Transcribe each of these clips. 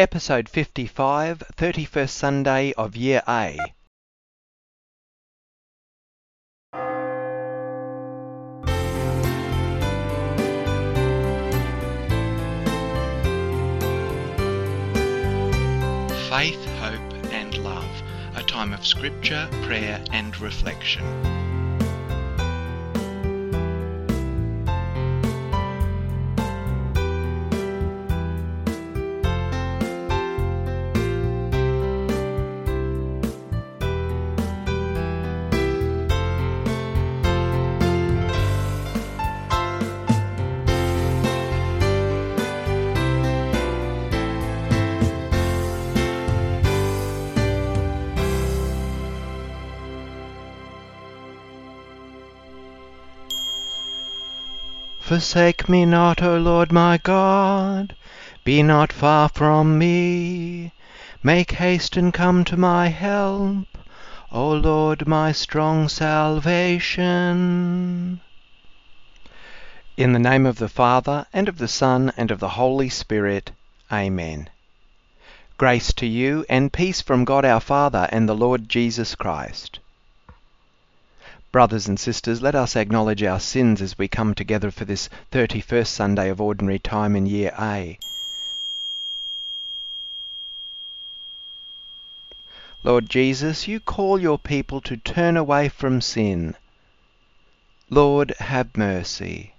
Episode 55, 31st Sunday of Year A. Faith, Hope and Love, a time of scripture, prayer and reflection. Forsake me not, O Lord my God, be not far from me. Make haste and come to my help, O Lord my strong salvation. In the name of the Father, and of the Son, and of the Holy Spirit. Amen. Grace to you, and peace from God our Father and the Lord Jesus Christ. Brothers and sisters, let us acknowledge our sins as we come together for this 31st Sunday of Ordinary Time in Year A. Lord Jesus, you call your people to turn away from sin. Lord, have mercy.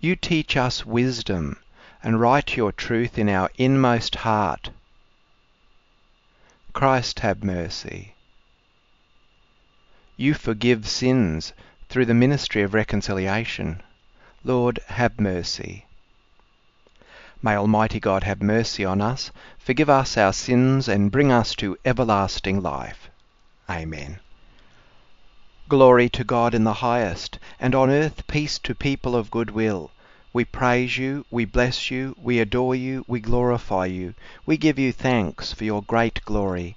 You teach us wisdom and write your truth in our inmost heart. Christ, have mercy. You forgive sins through the ministry of reconciliation. Lord, have mercy. May Almighty God have mercy on us, forgive us our sins, and bring us to everlasting life. Amen. Glory to God in the highest, and on earth peace to people of good will. We praise you, we bless you, we adore you, we glorify you, we give you thanks for your great glory.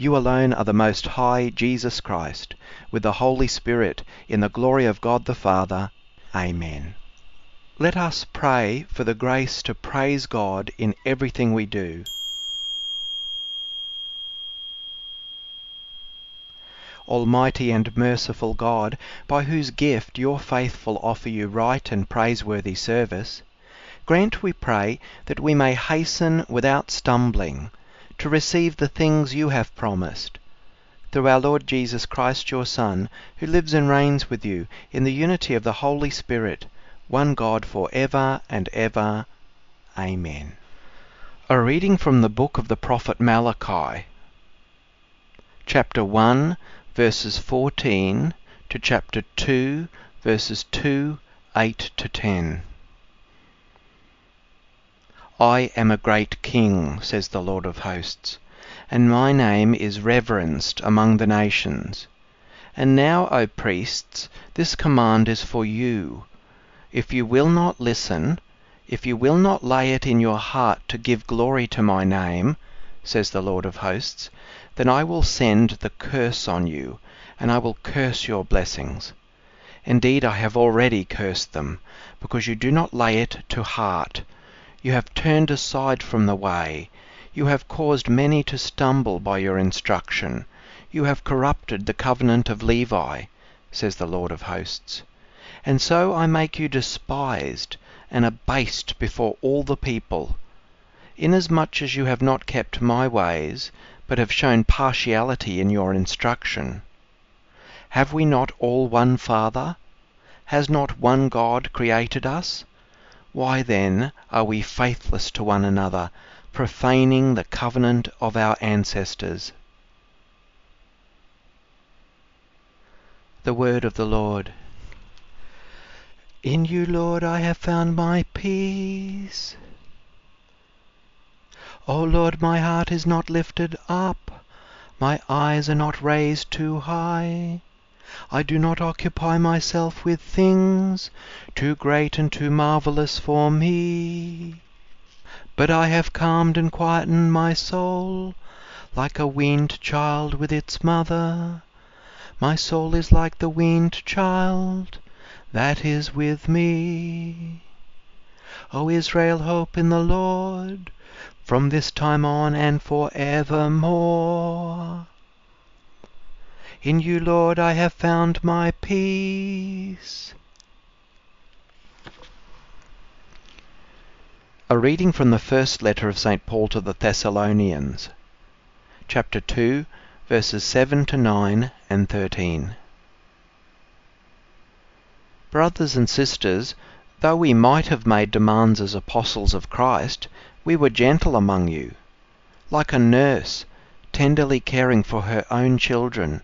you alone are the Most High Jesus Christ, with the Holy Spirit, in the glory of God the Father. Amen. Let us pray for the grace to praise God in everything we do. Almighty and merciful God, by whose gift your faithful offer you right and praiseworthy service, grant, we pray, that we may hasten without stumbling to receive the things you have promised. Through our Lord Jesus Christ, your Son, who lives and reigns with you in the unity of the Holy Spirit, one God for ever and ever. Amen. A reading from the book of the prophet Malachi, chapter 1, verses 14 to chapter 2, verses 2, 8 to 10. I am a great king, says the Lord of hosts, and my name is reverenced among the nations. And now, O priests, this command is for you. If you will not listen, if you will not lay it in your heart to give glory to my name, says the Lord of hosts, then I will send the curse on you, and I will curse your blessings. Indeed, I have already cursed them, because you do not lay it to heart. You have turned aside from the way. You have caused many to stumble by your instruction. You have corrupted the covenant of Levi, says the Lord of hosts. And so I make you despised and abased before all the people, inasmuch as you have not kept my ways, but have shown partiality in your instruction. Have we not all one Father? Has not one God created us? Why then are we faithless to one another, profaning the covenant of our ancestors? The word of the Lord. In you, Lord, I have found my peace. O Lord, my heart is not lifted up, My eyes are not raised too high. I do not occupy myself with things too great and too marvelous for me. But I have calmed and quietened my soul like a weaned child with its mother. My soul is like the weaned child that is with me. O Israel, hope in the Lord from this time on and for evermore. In you, Lord, I have found my peace. A reading from the first letter of St. Paul to the Thessalonians, chapter 2, verses 7 to 9 and 13. Brothers and sisters, though we might have made demands as apostles of Christ, we were gentle among you, like a nurse tenderly caring for her own children.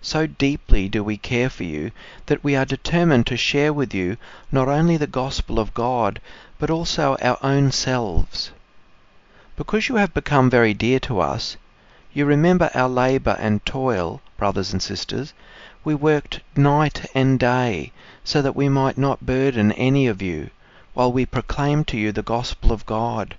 So deeply do we care for you that we are determined to share with you not only the gospel of God, but also our own selves. Because you have become very dear to us, you remember our labour and toil, brothers and sisters. We worked night and day so that we might not burden any of you while we proclaim to you the gospel of God.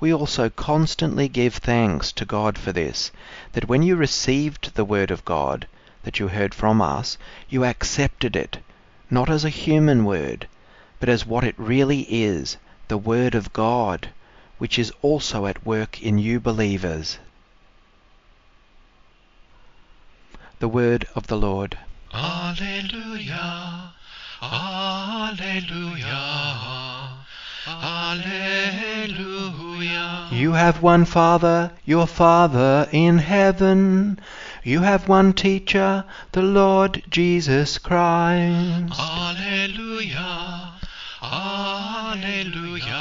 We also constantly give thanks to God for this, that when you received the word of God that you heard from us, you accepted it, not as a human word, but as what it really is, the word of God, which is also at work in you believers. The word of the Lord. Alleluia, Alleluia, Alleluia. You have one Father, your Father in heaven. You have one teacher, the Lord Jesus Christ. Alleluia, Alleluia,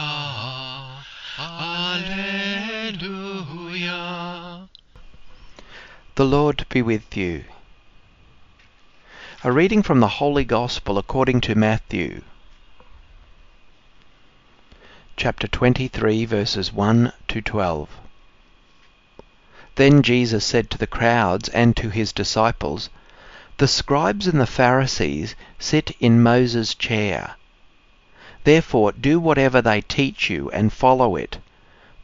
Alleluia. The Lord be with you. A reading from the Holy Gospel according to Matthew, chapter 23, verses 1 to 12. Then Jesus said to the crowds and to his disciples, The scribes and the Pharisees sit in Moses' chair. Therefore do whatever they teach you and follow it,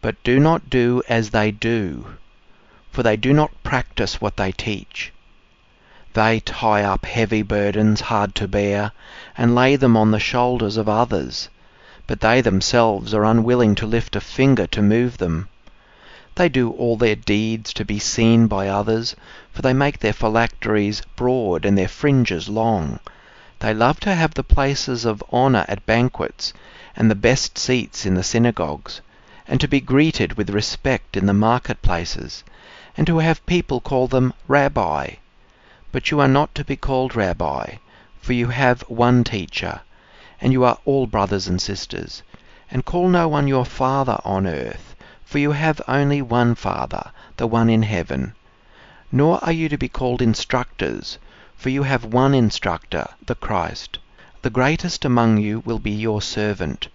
but do not do as they do, for they do not practice what they teach. They tie up heavy burdens hard to bear and lay them on the shoulders of others, but they themselves are unwilling to lift a finger to move them. They do all their deeds to be seen by others, for they make their phylacteries broad and their fringes long. They love to have the places of honour at banquets and the best seats in the synagogues, and to be greeted with respect in the marketplaces, and to have people call them Rabbi. But you are not to be called Rabbi, for you have one teacher, and you are all brothers and sisters. And call no one your father on earth, for you have only one Father, the one in heaven. Nor are you to be called instructors, for you have one instructor, the Christ. The greatest among you will be your servant.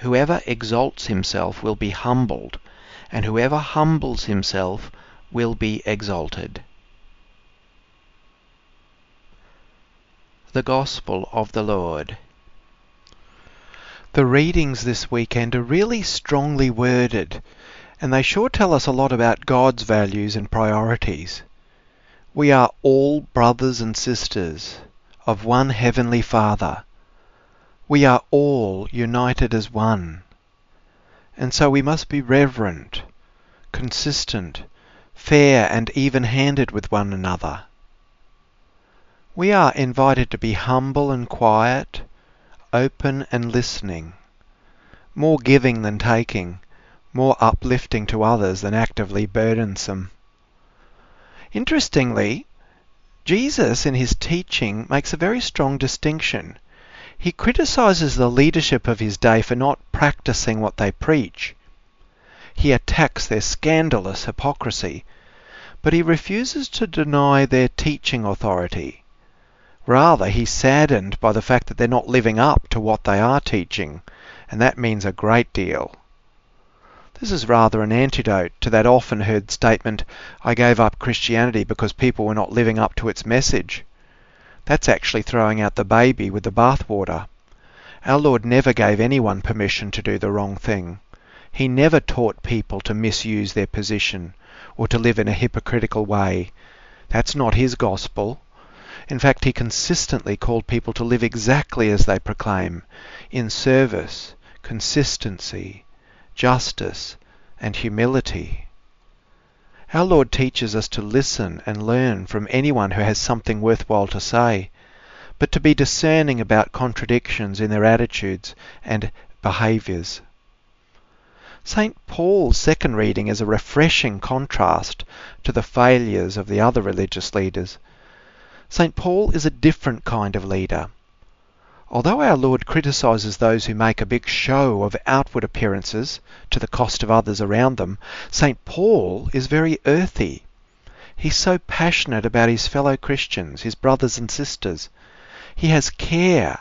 Whoever exalts himself will be humbled, and whoever humbles himself will be exalted. The Gospel of the Lord. The readings this weekend are really strongly worded, and they sure tell us a lot about God's values and priorities. We are all brothers and sisters of one Heavenly Father. We are all united as one. And so we must be reverent, consistent, fair, and even handed with one another. We are invited to be humble and quiet, open and listening, more giving than taking, more uplifting to others than actively burdensome. Interestingly, Jesus in his teaching makes a very strong distinction. He criticizes the leadership of his day for not practicing what they preach. He attacks their scandalous hypocrisy, but he refuses to deny their teaching authority. Rather, he's saddened by the fact that they're not living up to what they are teaching, and that means a great deal. This is rather an antidote to that often heard statement, I gave up Christianity because people were not living up to its message. That's actually throwing out the baby with the bathwater. Our Lord never gave anyone permission to do the wrong thing. He never taught people to misuse their position or to live in a hypocritical way. That's not his gospel. In fact, he consistently called people to live exactly as they proclaim, in service, consistency, justice, and humility. Our Lord teaches us to listen and learn from anyone who has something worthwhile to say, but to be discerning about contradictions in their attitudes and behaviours. St. Paul's second reading is a refreshing contrast to the failures of the other religious leaders. St. Paul is a different kind of leader. Although our Lord criticizes those who make a big show of outward appearances to the cost of others around them, St. Paul is very earthy. He's so passionate about his fellow Christians, his brothers and sisters. He has care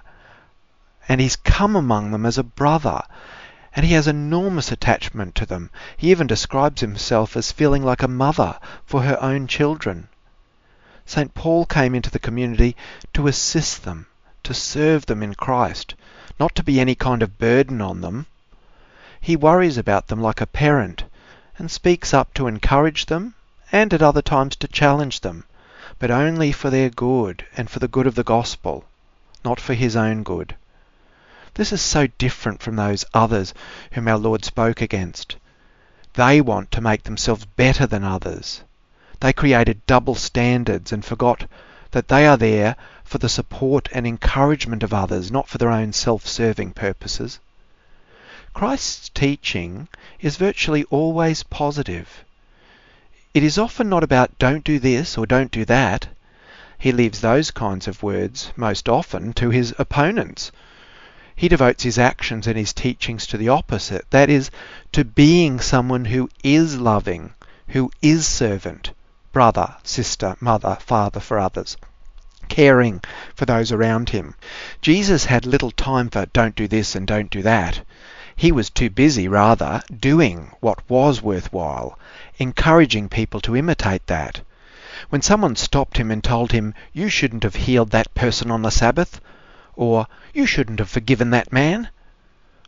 and he's come among them as a brother and he has enormous attachment to them. He even describes himself as feeling like a mother for her own children. St. Paul came into the community to assist them to serve them in Christ, not to be any kind of burden on them. He worries about them like a parent and speaks up to encourage them and at other times to challenge them, but only for their good and for the good of the gospel, not for his own good. This is so different from those others whom our Lord spoke against. They want to make themselves better than others. They created double standards and forgot that they are there for the support and encouragement of others, not for their own self-serving purposes. Christ's teaching is virtually always positive. It is often not about don't do this or don't do that. He leaves those kinds of words most often to his opponents. He devotes his actions and his teachings to the opposite, that is, to being someone who is loving, who is servant, brother, sister, mother, father for others caring for those around him. Jesus had little time for don't do this and don't do that. He was too busy, rather, doing what was worthwhile, encouraging people to imitate that. When someone stopped him and told him, You shouldn't have healed that person on the Sabbath, or You shouldn't have forgiven that man,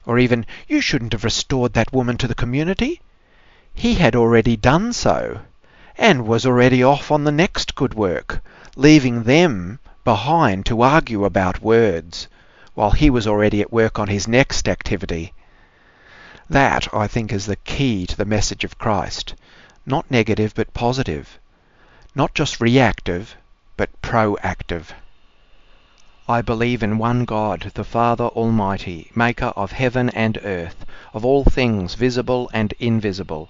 or even You shouldn't have restored that woman to the community, he had already done so, and was already off on the next good work, leaving them behind to argue about words, while he was already at work on his next activity. That, I think, is the key to the message of Christ. Not negative, but positive. Not just reactive, but proactive. I believe in one God, the Father Almighty, maker of heaven and earth, of all things visible and invisible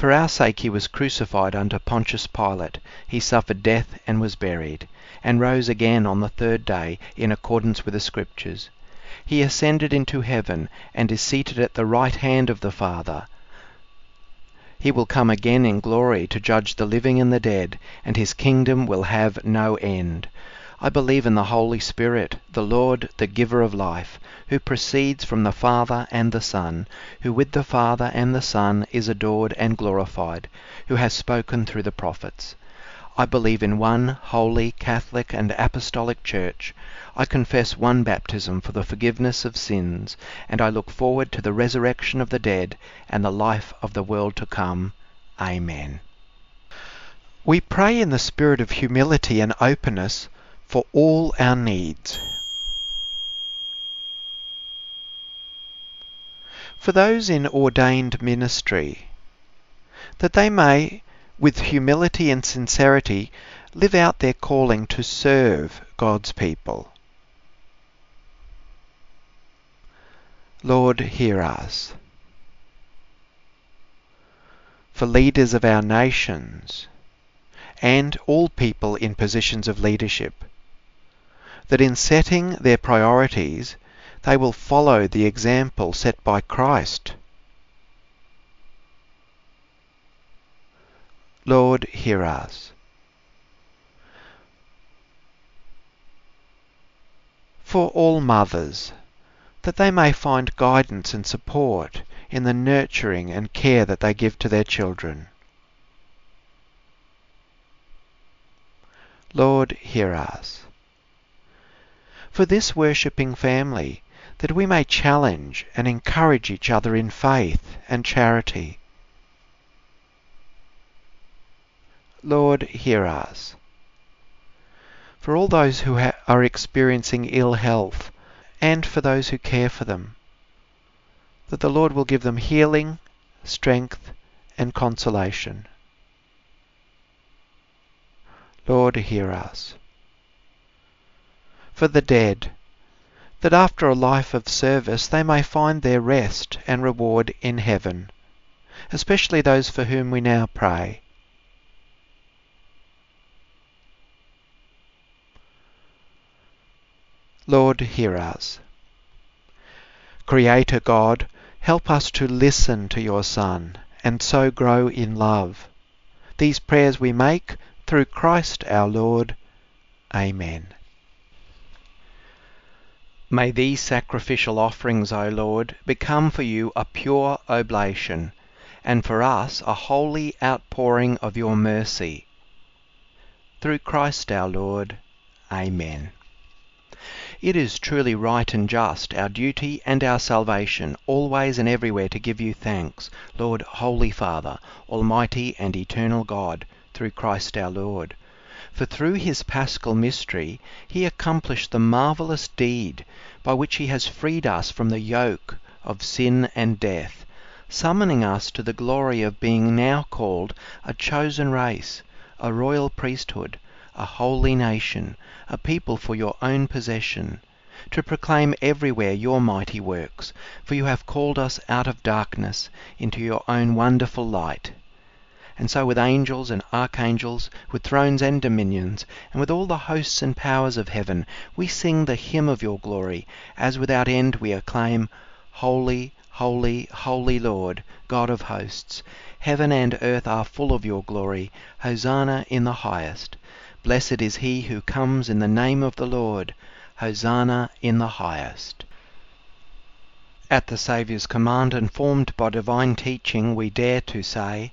For our sake he was crucified under Pontius Pilate, he suffered death and was buried, and rose again on the third day in accordance with the Scriptures. He ascended into heaven and is seated at the right hand of the Father. He will come again in glory to judge the living and the dead, and his kingdom will have no end. I believe in the Holy Spirit, the Lord, the giver of life, who proceeds from the Father and the Son, who with the Father and the Son is adored and glorified, who has spoken through the prophets. I believe in one holy, Catholic, and Apostolic Church. I confess one baptism for the forgiveness of sins, and I look forward to the resurrection of the dead and the life of the world to come. Amen. We pray in the spirit of humility and openness for all our needs. For those in ordained ministry, that they may, with humility and sincerity, live out their calling to serve God's people. Lord, hear us. For leaders of our nations, and all people in positions of leadership. That in setting their priorities, they will follow the example set by Christ. Lord, hear us. For all mothers, that they may find guidance and support in the nurturing and care that they give to their children. Lord, hear us. For this worshipping family, that we may challenge and encourage each other in faith and charity. Lord, hear us. For all those who ha- are experiencing ill health, and for those who care for them, that the Lord will give them healing, strength, and consolation. Lord, hear us. For the dead, that after a life of service they may find their rest and reward in heaven, especially those for whom we now pray. Lord, hear us. Creator God, help us to listen to your Son and so grow in love. These prayers we make through Christ our Lord. Amen. May these sacrificial offerings, O Lord, become for you a pure oblation, and for us a holy outpouring of your mercy. Through Christ our Lord. Amen. It is truly right and just, our duty and our salvation, always and everywhere to give you thanks, Lord, Holy Father, Almighty and Eternal God, through Christ our Lord. For through his paschal mystery he accomplished the marvellous deed by which he has freed us from the yoke of sin and death, summoning us to the glory of being now called a chosen race, a royal priesthood, a holy nation, a people for your own possession, to proclaim everywhere your mighty works, for you have called us out of darkness into your own wonderful light. And so with angels and archangels, with thrones and dominions, and with all the hosts and powers of heaven, we sing the hymn of your glory, as without end we acclaim, Holy, holy, holy Lord, God of hosts, heaven and earth are full of your glory. Hosanna in the highest. Blessed is he who comes in the name of the Lord. Hosanna in the highest. At the Saviour's command, informed by divine teaching, we dare to say,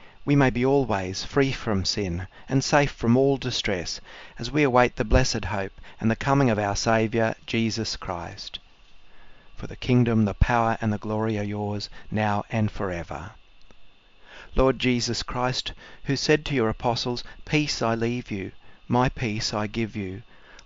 we may be always free from sin and safe from all distress, as we await the blessed hope and the coming of our Saviour, Jesus Christ. For the kingdom, the power, and the glory are yours, now and forever. Lord Jesus Christ, who said to your apostles, Peace I leave you, my peace I give you,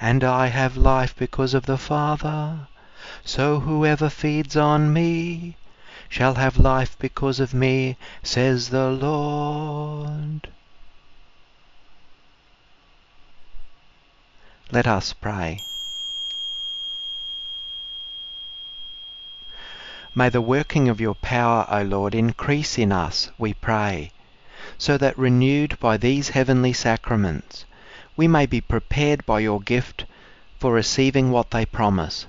and I have life because of the Father, so whoever feeds on me shall have life because of me, says the Lord. Let us pray. May the working of your power, O Lord, increase in us, we pray, so that renewed by these heavenly sacraments, we may be prepared by your gift for receiving what they promise.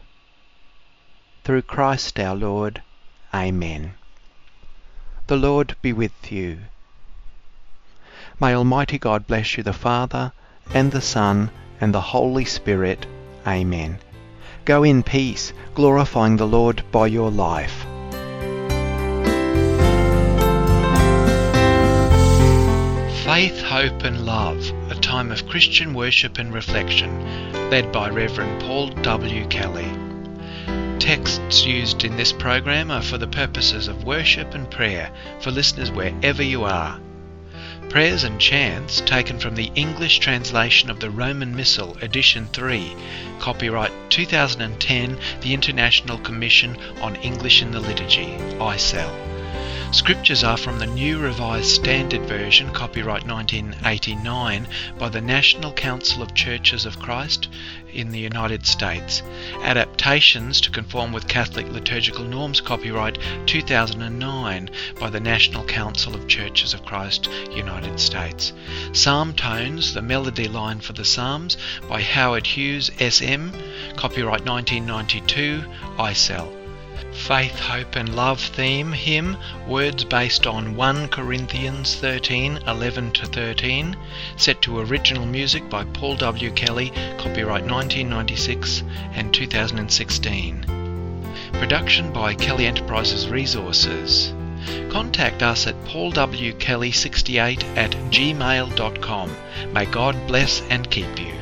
Through Christ our Lord. Amen. The Lord be with you. May Almighty God bless you, the Father, and the Son, and the Holy Spirit. Amen. Go in peace, glorifying the Lord by your life. Faith, Hope and Love, time of Christian worship and reflection, led by Reverend Paul W. Kelly. Texts used in this program are for the purposes of worship and prayer for listeners wherever you are. Prayers and chants taken from the English translation of the Roman Missal, Edition 3, copyright 2010, the International Commission on English in the Liturgy, ICEL. Scriptures are from the New Revised Standard Version, copyright 1989, by the National Council of Churches of Christ in the United States. Adaptations to conform with Catholic liturgical norms, copyright 2009, by the National Council of Churches of Christ, United States. Psalm Tones, the melody line for the Psalms, by Howard Hughes, SM, copyright 1992, ICEL. Faith, Hope and Love theme hymn, words based on 1 Corinthians 13 11 to 13, set to original music by Paul W. Kelly, copyright 1996 and 2016. Production by Kelly Enterprises Resources. Contact us at paulwkelly68 at gmail.com. May God bless and keep you.